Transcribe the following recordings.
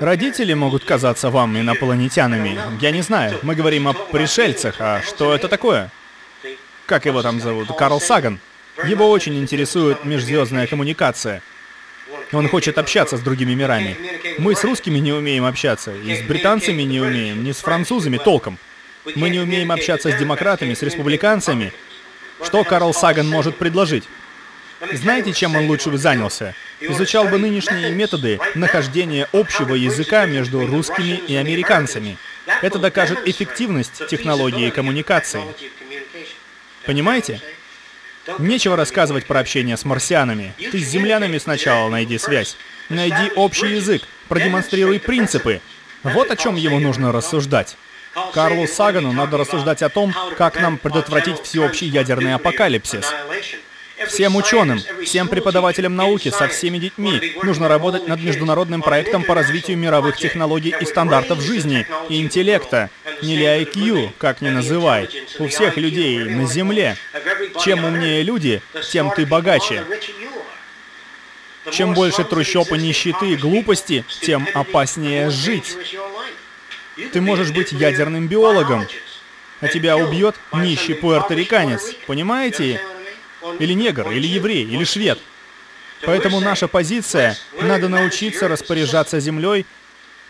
Родители могут казаться вам инопланетянами. Я не знаю. Мы говорим о пришельцах. А что это такое? Как его там зовут? Карл Саган. Его очень интересует межзвездная коммуникация. Он хочет общаться с другими мирами. Мы с русскими не умеем общаться, и с британцами не умеем, ни с французами толком. Мы не умеем общаться с демократами, с республиканцами. Что Карл Саган может предложить? Знаете, чем он лучше бы занялся? Изучал бы нынешние методы нахождения общего языка между русскими и американцами. Это докажет эффективность технологии коммуникации. Понимаете? Нечего рассказывать про общение с марсианами. Ты с землянами сначала найди связь. Найди общий язык, продемонстрируй принципы. Вот о чем ему нужно рассуждать. Карлу Сагану надо рассуждать о том, как нам предотвратить всеобщий ядерный апокалипсис. Всем ученым, всем преподавателям науки, со всеми детьми нужно работать над международным проектом по развитию мировых технологий и стандартов жизни и интеллекта. Или IQ, как ни называй. У всех людей на Земле. Чем умнее люди, тем ты богаче. Чем больше трущоб и нищеты и глупости, тем опаснее жить. Ты можешь быть ядерным биологом, а тебя убьет нищий пуэрториканец. Понимаете? Или негр, или еврей, или швед. Поэтому наша позиция — надо научиться распоряжаться землей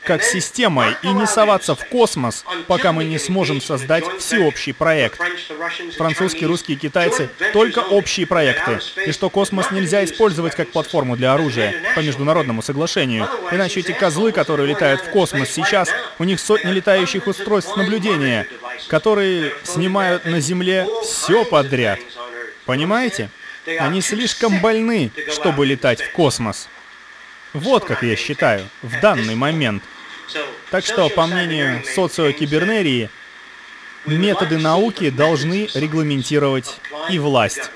как системой и не соваться в космос, пока мы не сможем создать всеобщий проект. Французские, русские, китайцы — только общие проекты. И что космос нельзя использовать как платформу для оружия по международному соглашению. Иначе эти козлы, которые летают в космос сейчас, у них сотни летающих устройств наблюдения, которые снимают на Земле все подряд. Понимаете? Они слишком больны, чтобы летать в космос. Вот как я считаю, в данный момент. Так что, по мнению социокибернерии, методы науки должны регламентировать и власть.